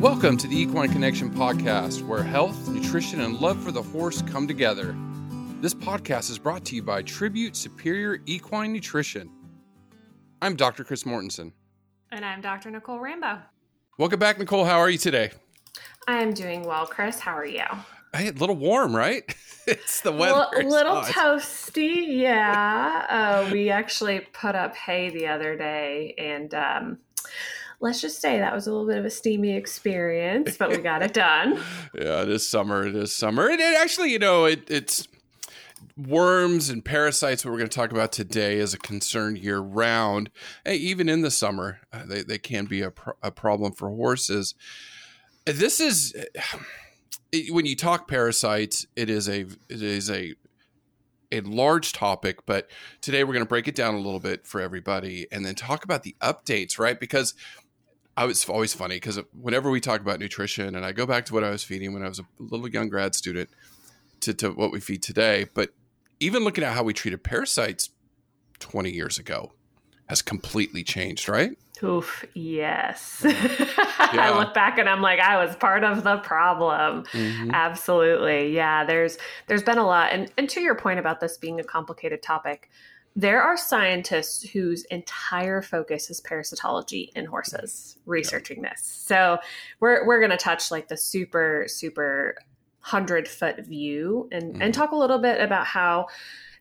Welcome to the Equine Connection podcast, where health, nutrition, and love for the horse come together. This podcast is brought to you by Tribute Superior Equine Nutrition. I'm Dr. Chris Mortensen. And I'm Dr. Nicole Rambo. Welcome back, Nicole. How are you today? I'm doing well, Chris. How are you? Hey, a little warm, right? it's the weather. A little toasty, yeah. Uh, we actually put up hay the other day, and um, let's just say that was a little bit of a steamy experience, but we got it done. yeah, it is summer. It is summer. And it actually, you know, it, it's worms and parasites what we're going to talk about today is a concern year round hey, even in the summer uh, they, they can be a, pro- a problem for horses this is when you talk parasites it is a it is a a large topic but today we're going to break it down a little bit for everybody and then talk about the updates right because I was always funny because whenever we talk about nutrition, and I go back to what I was feeding when I was a little young grad student to, to what we feed today, but even looking at how we treated parasites 20 years ago has completely changed, right? Oof, yes. Yeah. I look back and I'm like, I was part of the problem. Mm-hmm. Absolutely. Yeah, there's there's been a lot. And and to your point about this being a complicated topic, there are scientists whose entire focus is parasitology in horses researching this. So we're we're going to touch like the super super 100 foot view and mm. and talk a little bit about how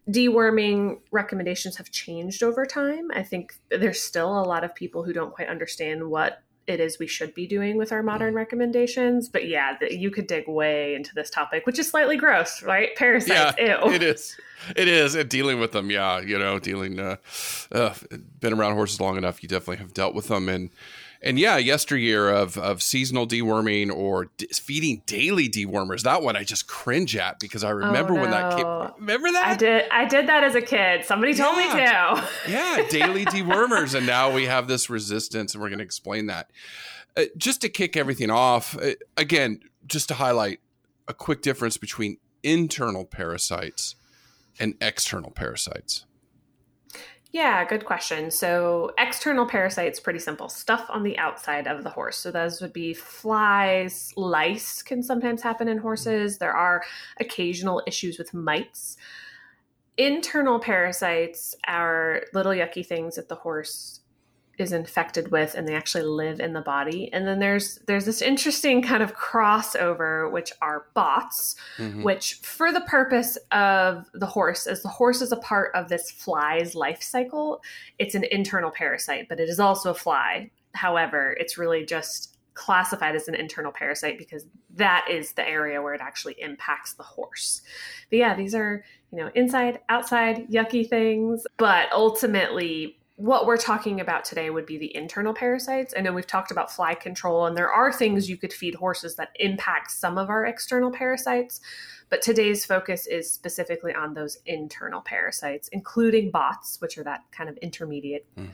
deworming recommendations have changed over time. I think there's still a lot of people who don't quite understand what it is we should be doing with our modern mm. recommendations. But yeah, the, you could dig way into this topic, which is slightly gross, right? Parasites. Yeah, ew. it is. It is. And dealing with them, yeah, you know, dealing. Uh, uh, been around horses long enough, you definitely have dealt with them, and and yeah, yesteryear of of seasonal deworming or d- feeding daily dewormers. That one I just cringe at because I remember oh, no. when that came. Remember that? I did. I did that as a kid. Somebody told yeah. me to. yeah, daily dewormers, and now we have this resistance, and we're going to explain that. Uh, just to kick everything off, uh, again, just to highlight a quick difference between internal parasites and external parasites. Yeah, good question. So, external parasites, pretty simple stuff on the outside of the horse. So, those would be flies, lice can sometimes happen in horses. There are occasional issues with mites. Internal parasites are little yucky things that the horse is infected with and they actually live in the body. And then there's there's this interesting kind of crossover which are bots mm-hmm. which for the purpose of the horse as the horse is a part of this fly's life cycle it's an internal parasite but it is also a fly. However it's really just classified as an internal parasite because that is the area where it actually impacts the horse. But yeah these are you know inside outside yucky things but ultimately what we're talking about today would be the internal parasites. I know we've talked about fly control, and there are things you could feed horses that impact some of our external parasites. But today's focus is specifically on those internal parasites, including bots, which are that kind of intermediate mm.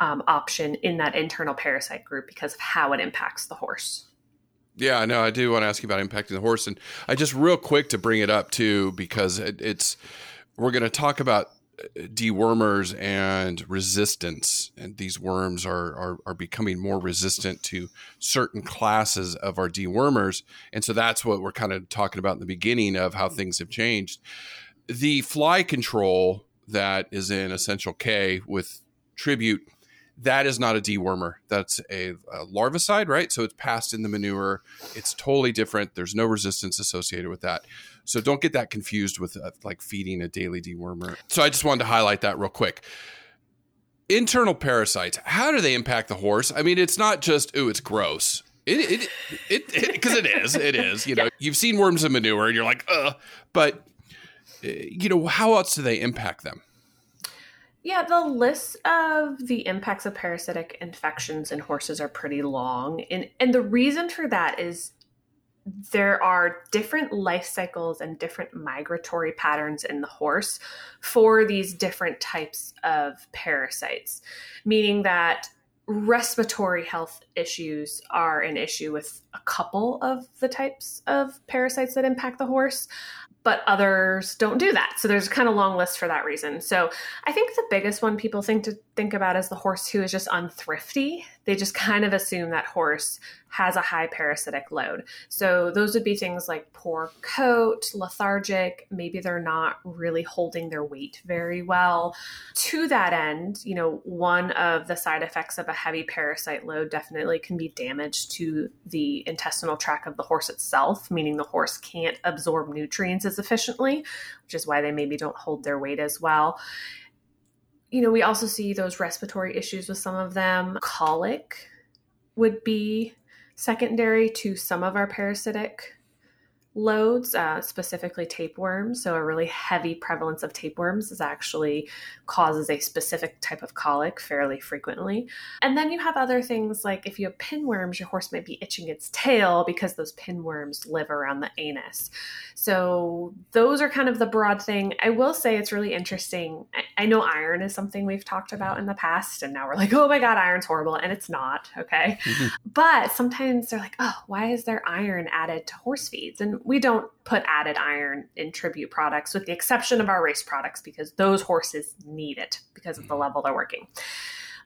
um, option in that internal parasite group because of how it impacts the horse. Yeah, I know. I do want to ask you about impacting the horse, and I just real quick to bring it up too because it, it's we're going to talk about dewormers and resistance. And these worms are, are, are becoming more resistant to certain classes of our dewormers. And so that's what we're kind of talking about in the beginning of how things have changed. The fly control that is in essential k with tribute that is not a dewormer that's a, a larvicide right so it's passed in the manure it's totally different there's no resistance associated with that so don't get that confused with uh, like feeding a daily dewormer. So I just wanted to highlight that real quick. Internal parasites, how do they impact the horse? I mean, it's not just, ooh, it's gross. It, it, it, because it, it is, it is. You know, you've seen worms in manure, and you're like, ugh. But uh, you know, how else do they impact them? Yeah, the list of the impacts of parasitic infections in horses are pretty long. And and the reason for that is there are different life cycles and different migratory patterns in the horse for these different types of parasites, meaning that respiratory health issues are an issue with a couple of the types of parasites that impact the horse but others don't do that. So there's kind of long list for that reason. So I think the biggest one people think to think about is the horse who is just unthrifty. They just kind of assume that horse has a high parasitic load. So those would be things like poor coat, lethargic, maybe they're not really holding their weight very well. To that end, you know, one of the side effects of a heavy parasite load definitely can be damage to the intestinal tract of the horse itself, meaning the horse can't absorb nutrients as efficiently, which is why they maybe don't hold their weight as well you know, we also see those respiratory issues with some of them. Colic would be secondary to some of our parasitic loads, uh, specifically tapeworms. So, a really heavy prevalence of tapeworms is actually causes a specific type of colic fairly frequently. And then you have other things like if you have pinworms, your horse might be itching its tail because those pinworms live around the anus. So, those are kind of the broad thing. I will say it's really interesting. I, I know iron is something we've talked about in the past, and now we're like, oh my God, iron's horrible. And it's not, okay? Mm-hmm. But sometimes they're like, oh, why is there iron added to horse feeds? And we don't put added iron in tribute products, with the exception of our race products, because those horses need it because of the mm-hmm. level they're working.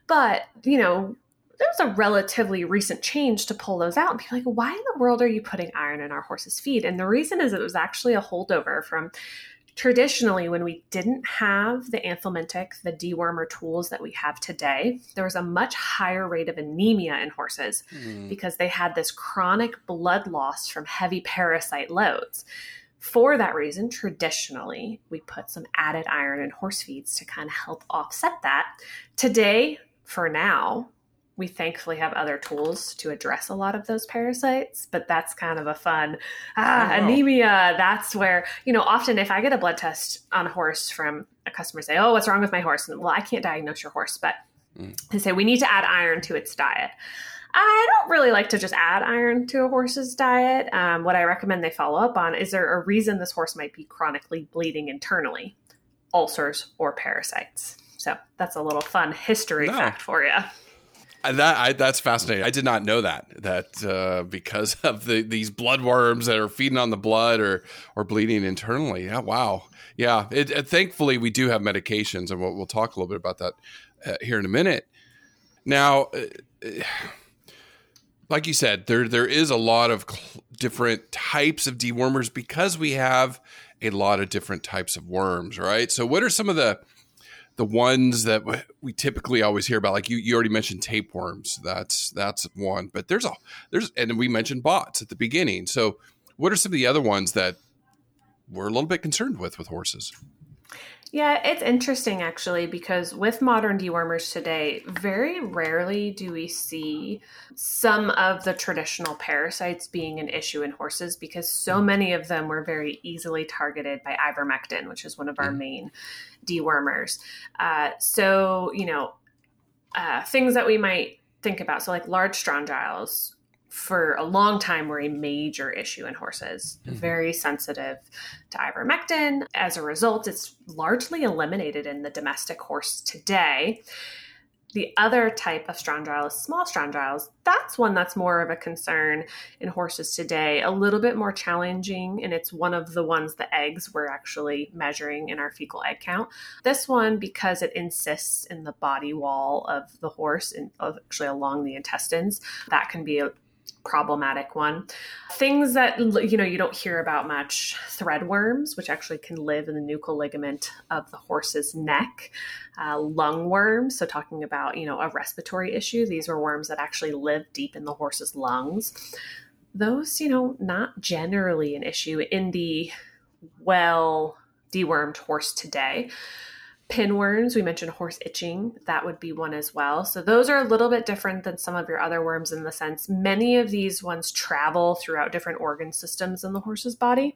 But, you know, there was a relatively recent change to pull those out and be like, why in the world are you putting iron in our horse's feed? And the reason is it was actually a holdover from traditionally when we didn't have the anthelmintic the dewormer tools that we have today there was a much higher rate of anemia in horses mm. because they had this chronic blood loss from heavy parasite loads for that reason traditionally we put some added iron in horse feeds to kind of help offset that today for now we thankfully have other tools to address a lot of those parasites, but that's kind of a fun ah, oh. anemia. That's where, you know, often if I get a blood test on a horse from a customer say, Oh, what's wrong with my horse? And well, I can't diagnose your horse, but mm. they say we need to add iron to its diet. I don't really like to just add iron to a horse's diet. Um, what I recommend they follow up on is there a reason this horse might be chronically bleeding internally, ulcers or parasites? So that's a little fun history no. fact for you. That I, that's fascinating. I did not know that that uh, because of the these bloodworms that are feeding on the blood or or bleeding internally. Yeah, wow. Yeah, it, it, thankfully we do have medications, and we'll, we'll talk a little bit about that uh, here in a minute. Now, uh, like you said, there there is a lot of cl- different types of dewormers because we have a lot of different types of worms, right? So, what are some of the the ones that we typically always hear about, like you, you already mentioned tapeworms. That's that's one, but there's a there's and we mentioned bots at the beginning. So, what are some of the other ones that we're a little bit concerned with with horses? Yeah, it's interesting actually because with modern dewormers today, very rarely do we see some of the traditional parasites being an issue in horses because so mm. many of them were very easily targeted by ivermectin, which is one of our mm. main dewormers. Uh, so, you know, uh, things that we might think about. So, like large strongyles, for a long time were a major issue in horses, mm-hmm. very sensitive to ivermectin. As a result, it's largely eliminated in the domestic horse today. The other type of strongyles, small strongyles, that's one that's more of a concern in horses today, a little bit more challenging, and it's one of the ones the eggs we're actually measuring in our fecal egg count. This one, because it encysts in the body wall of the horse and actually along the intestines, that can be a problematic one. Things that you know you don't hear about much: threadworms, which actually can live in the nuchal ligament of the horse's neck. Uh, lung worms, so talking about you know a respiratory issue. These are worms that actually live deep in the horse's lungs. Those, you know, not generally an issue in the well dewormed horse today pinworms we mentioned horse itching that would be one as well. So those are a little bit different than some of your other worms in the sense many of these ones travel throughout different organ systems in the horse's body.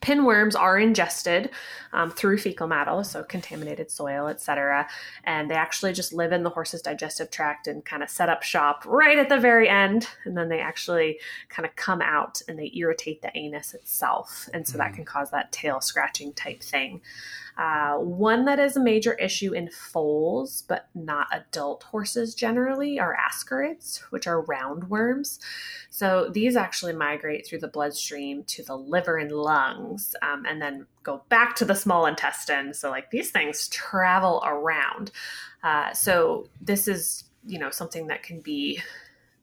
Pinworms are ingested um, through fecal matter so contaminated soil etc and they actually just live in the horse's digestive tract and kind of set up shop right at the very end and then they actually kind of come out and they irritate the anus itself and so mm. that can cause that tail scratching type thing uh, one that is a major issue in foals, but not adult horses generally, are ascarids, which are roundworms. So these actually migrate through the bloodstream to the liver and lungs um, and then go back to the small intestine. So, like these things travel around. Uh, so, this is you know, something that can be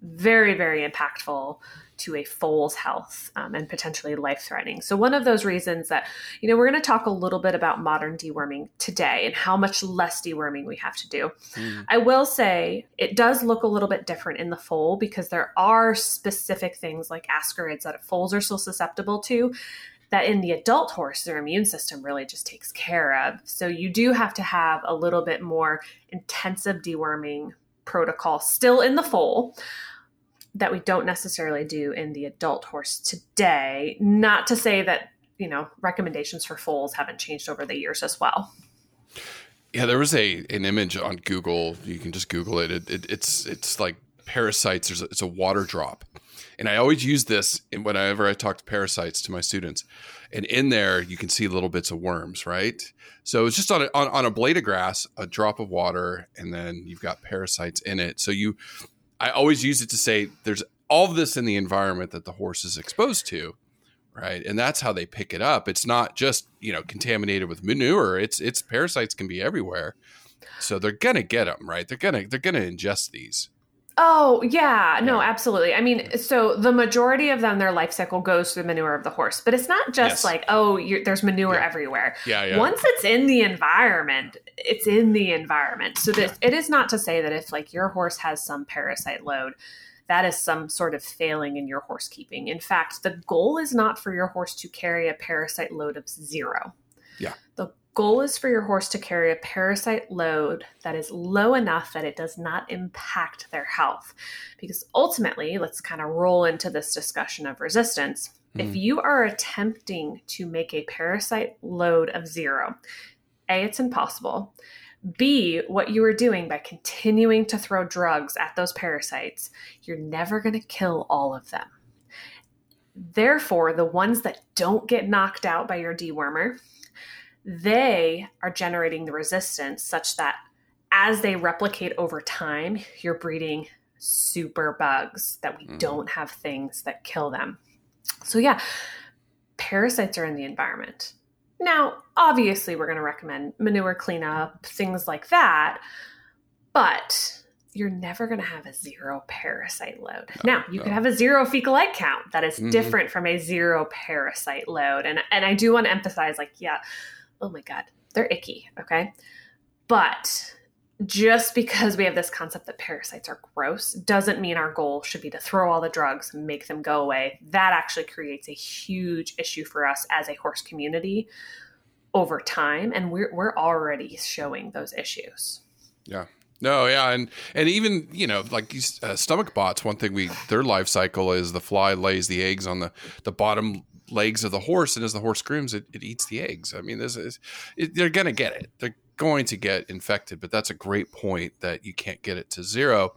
very, very impactful to a foal's health um, and potentially life threatening. So, one of those reasons that, you know, we're going to talk a little bit about modern deworming today and how much less deworming we have to do. Mm. I will say it does look a little bit different in the foal because there are specific things like ascarids that foals are still susceptible to that in the adult horse, their immune system really just takes care of. So you do have to have a little bit more intensive deworming protocol still in the foal that we don't necessarily do in the adult horse today. Not to say that, you know, recommendations for foals haven't changed over the years as well. Yeah, there was a an image on Google. You can just Google it. it, it it's it's like parasites. There's a, it's a water drop, and I always use this whenever I talk to parasites to my students. And in there, you can see little bits of worms, right? So it's just on a, on, on a blade of grass, a drop of water, and then you've got parasites in it. So you I always use it to say there's all this in the environment that the horse is exposed to, right? And that's how they pick it up. It's not just you know contaminated with manure. It's it's parasites can be everywhere, so they're gonna get them, right? They're gonna they're gonna ingest these. Oh, yeah. No, absolutely. I mean, so the majority of them, their life cycle goes through the manure of the horse, but it's not just yes. like, oh, there's manure yeah. everywhere. Yeah, yeah. Once it's in the environment, it's in the environment. So this, it is not to say that if like your horse has some parasite load, that is some sort of failing in your horse keeping. In fact, the goal is not for your horse to carry a parasite load of zero. Yeah. The goal is for your horse to carry a parasite load that is low enough that it does not impact their health. Because ultimately, let's kind of roll into this discussion of resistance. Mm. If you are attempting to make a parasite load of zero, A, it's impossible. B, what you are doing by continuing to throw drugs at those parasites, you're never going to kill all of them. Therefore, the ones that don't get knocked out by your dewormer, they are generating the resistance such that as they replicate over time, you're breeding super bugs that we mm. don't have things that kill them. So, yeah, parasites are in the environment. Now, obviously, we're going to recommend manure cleanup, things like that, but you're never going to have a zero parasite load. No, now, you no. can have a zero fecal egg count that is mm-hmm. different from a zero parasite load. And and I do want to emphasize like yeah, oh my God, they're icky. Okay. But just because we have this concept that parasites are gross doesn't mean our goal should be to throw all the drugs and make them go away. That actually creates a huge issue for us as a horse community over time. And we're, we're already showing those issues. Yeah. No, yeah, and and even you know like these uh, stomach bots. One thing we their life cycle is the fly lays the eggs on the the bottom legs of the horse, and as the horse grooms, it, it eats the eggs. I mean, this is it, they're going to get it. They're going to get infected, but that's a great point that you can't get it to zero.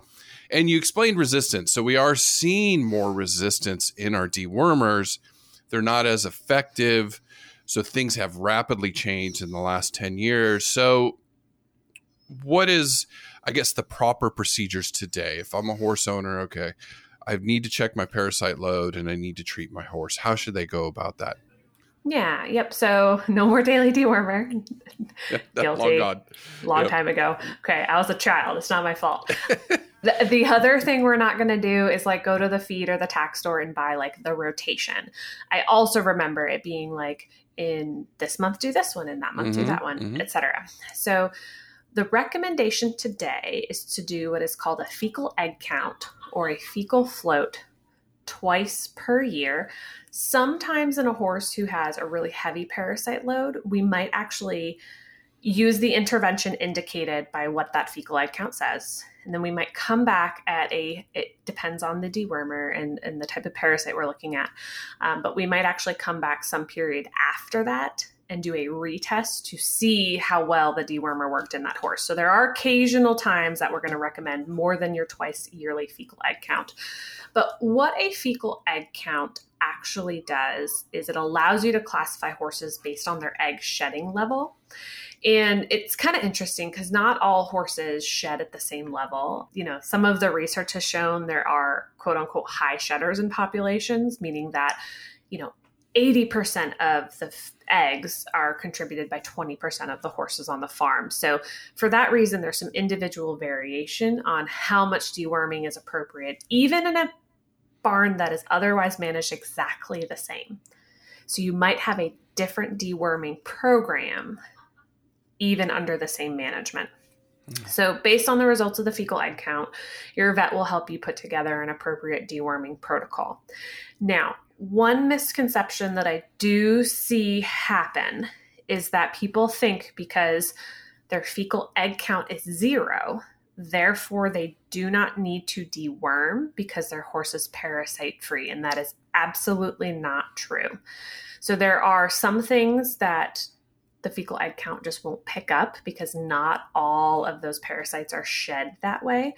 And you explained resistance, so we are seeing more resistance in our dewormers. They're not as effective, so things have rapidly changed in the last ten years. So, what is I guess the proper procedures today? If I'm a horse owner, okay, I need to check my parasite load and I need to treat my horse. How should they go about that? Yeah, yep. So no more daily dewormer. Guilty. Long gone. Long yep. time ago. Okay, I was a child. It's not my fault. the, the other thing we're not going to do is like go to the feed or the tack store and buy like the rotation. I also remember it being like in this month do this one, in that month mm-hmm, do that one, mm-hmm. etc. So the recommendation today is to do what is called a fecal egg count or a fecal float twice per year. Sometimes in a horse who has a really heavy parasite load, we might actually use the intervention indicated by what that fecal egg count says. And then we might come back at a, it depends on the dewormer and, and the type of parasite we're looking at. Um, but we might actually come back some period after that and do a retest to see how well the dewormer worked in that horse. So there are occasional times that we're going to recommend more than your twice yearly fecal egg count. But what a fecal egg count actually does is it allows you to classify horses based on their egg shedding level. And it's kind of interesting because not all horses shed at the same level. You know, some of the research has shown there are quote unquote high shedders in populations, meaning that, you know, 80% of the f- eggs are contributed by 20% of the horses on the farm. So, for that reason, there's some individual variation on how much deworming is appropriate, even in a barn that is otherwise managed exactly the same. So, you might have a different deworming program even under the same management. Hmm. So, based on the results of the fecal egg count, your vet will help you put together an appropriate deworming protocol. Now, one misconception that I do see happen is that people think because their fecal egg count is zero, therefore they do not need to deworm because their horse is parasite free. And that is absolutely not true. So there are some things that the fecal egg count just won't pick up because not all of those parasites are shed that way.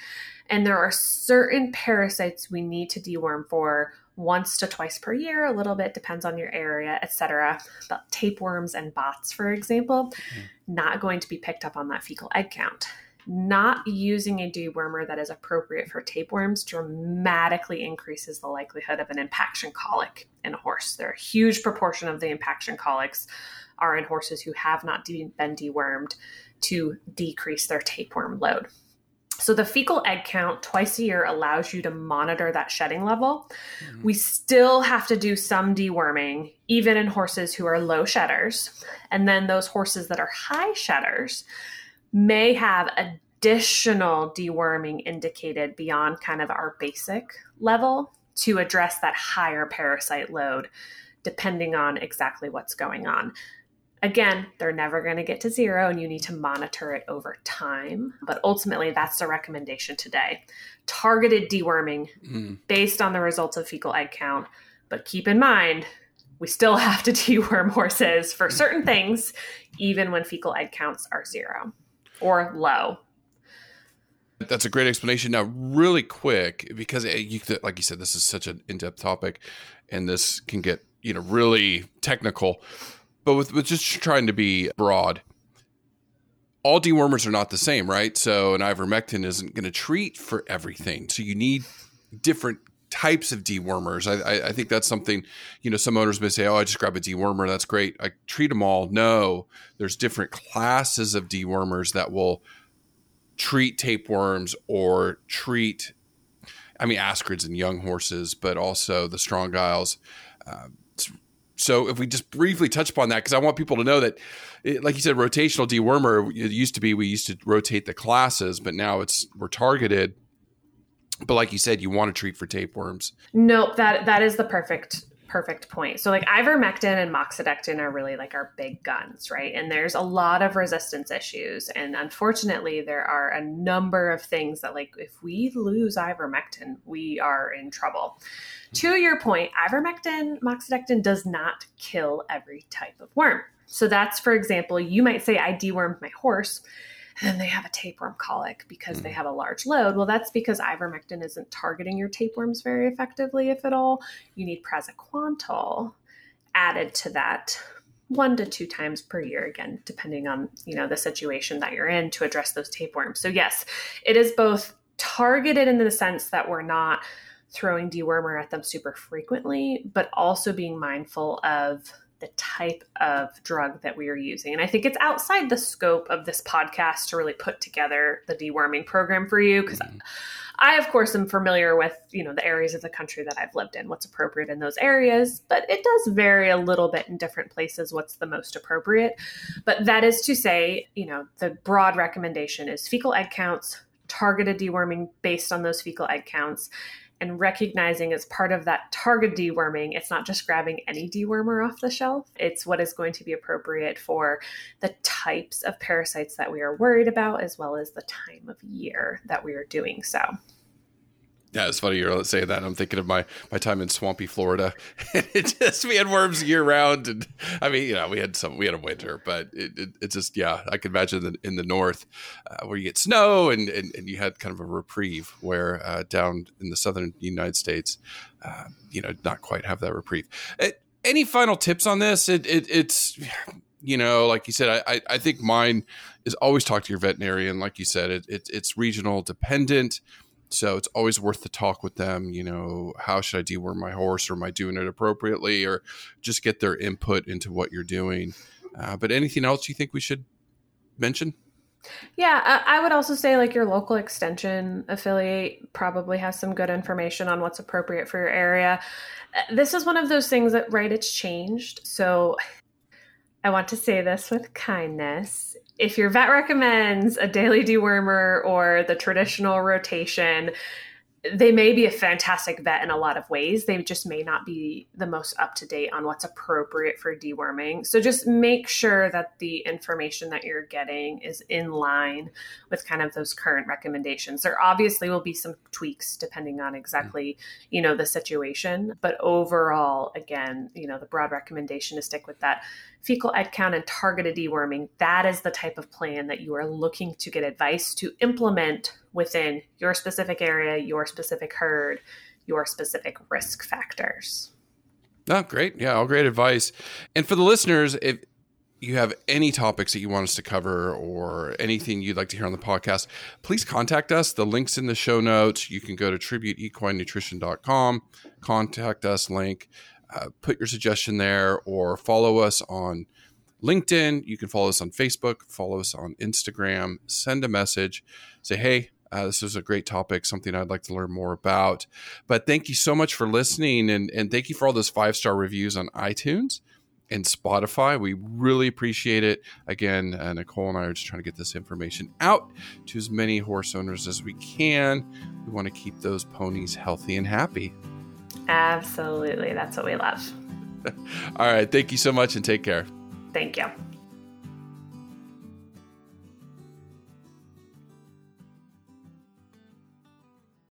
And there are certain parasites we need to deworm for once to twice per year, a little bit depends on your area, etc. But tapeworms and bots, for example, mm-hmm. not going to be picked up on that fecal egg count. Not using a dewormer that is appropriate for tapeworms dramatically increases the likelihood of an impaction colic in a horse. There are a huge proportion of the impaction colics are in horses who have not de- been dewormed to decrease their tapeworm load. So the fecal egg count twice a year allows you to monitor that shedding level. Mm-hmm. We still have to do some deworming, even in horses who are low shedders. And then those horses that are high shedders may have additional deworming indicated beyond kind of our basic level to address that higher parasite load, depending on exactly what's going on. Again, they're never going to get to zero and you need to monitor it over time. But ultimately, that's the recommendation today. Targeted deworming mm. based on the results of fecal egg count. But keep in mind, we still have to deworm horses for certain things, even when fecal egg counts are zero or low. That's a great explanation. Now, really quick, because eh, you, like you said, this is such an in-depth topic, and this can get you know really technical but with, with just trying to be broad, all dewormers are not the same, right? So an ivermectin isn't going to treat for everything. So you need different types of dewormers. I, I, I, think that's something, you know, some owners may say, oh, I just grab a dewormer. That's great. I treat them all. No, there's different classes of dewormers that will treat tapeworms or treat, I mean, ascarids and young horses, but also the strongyles. Uh, so if we just briefly touch upon that, because I want people to know that, it, like you said, rotational dewormer, it used to be we used to rotate the classes, but now it's we're targeted. But like you said, you want to treat for tapeworms. Nope that that is the perfect perfect point. So like ivermectin and moxidectin are really like our big guns, right? And there's a lot of resistance issues. And unfortunately, there are a number of things that like if we lose ivermectin, we are in trouble. To your point, ivermectin, moxidectin does not kill every type of worm. So that's for example, you might say I dewormed my horse and then they have a tapeworm colic because mm. they have a large load. Well, that's because ivermectin isn't targeting your tapeworms very effectively, if at all. You need praziquantel added to that one to two times per year again depending on you know the situation that you're in to address those tapeworms so yes it is both targeted in the sense that we're not throwing dewormer at them super frequently but also being mindful of the type of drug that we are using. And I think it's outside the scope of this podcast to really put together the deworming program for you because mm-hmm. I of course am familiar with, you know, the areas of the country that I've lived in, what's appropriate in those areas, but it does vary a little bit in different places what's the most appropriate. But that is to say, you know, the broad recommendation is fecal egg counts, targeted deworming based on those fecal egg counts and recognizing as part of that target deworming, it's not just grabbing any dewormer off the shelf. It's what is going to be appropriate for the types of parasites that we are worried about, as well as the time of year that we are doing so. Yeah, it's funny you're saying that. I'm thinking of my my time in swampy Florida. it just we had worms year round, and I mean, you know, we had some we had a winter, but it, it, it just yeah, I can imagine that in the north uh, where you get snow and, and, and you had kind of a reprieve, where uh, down in the southern United States, uh, you know, not quite have that reprieve. Any final tips on this? It, it it's you know, like you said, I, I think mine is always talk to your veterinarian. Like you said, it, it it's regional dependent So it's always worth the talk with them. You know, how should I deworm my horse, or am I doing it appropriately, or just get their input into what you're doing. Uh, but anything else you think we should mention? Yeah, I would also say like your local extension affiliate probably has some good information on what's appropriate for your area. Uh, this is one of those things that, right, it's changed. So I want to say this with kindness. If your vet recommends a daily dewormer or the traditional rotation, they may be a fantastic vet in a lot of ways. They just may not be the most up to date on what's appropriate for deworming. So just make sure that the information that you're getting is in line with kind of those current recommendations. There obviously will be some tweaks depending on exactly, you know, the situation, but overall again, you know, the broad recommendation is stick with that fecal egg count and targeted deworming. That is the type of plan that you are looking to get advice to implement within your specific area, your specific herd, your specific risk factors. Oh, great. Yeah, all great advice. And for the listeners, if you have any topics that you want us to cover or anything you'd like to hear on the podcast, please contact us. The link's in the show notes. You can go to tributeequinenutrition.com, contact us link, uh, put your suggestion there, or follow us on LinkedIn. You can follow us on Facebook, follow us on Instagram, send a message, say, hey, uh, this is a great topic, something I'd like to learn more about. But thank you so much for listening, and, and thank you for all those five star reviews on iTunes and Spotify. We really appreciate it. Again, uh, Nicole and I are just trying to get this information out to as many horse owners as we can. We want to keep those ponies healthy and happy. Absolutely. That's what we love. all right. Thank you so much and take care. Thank you.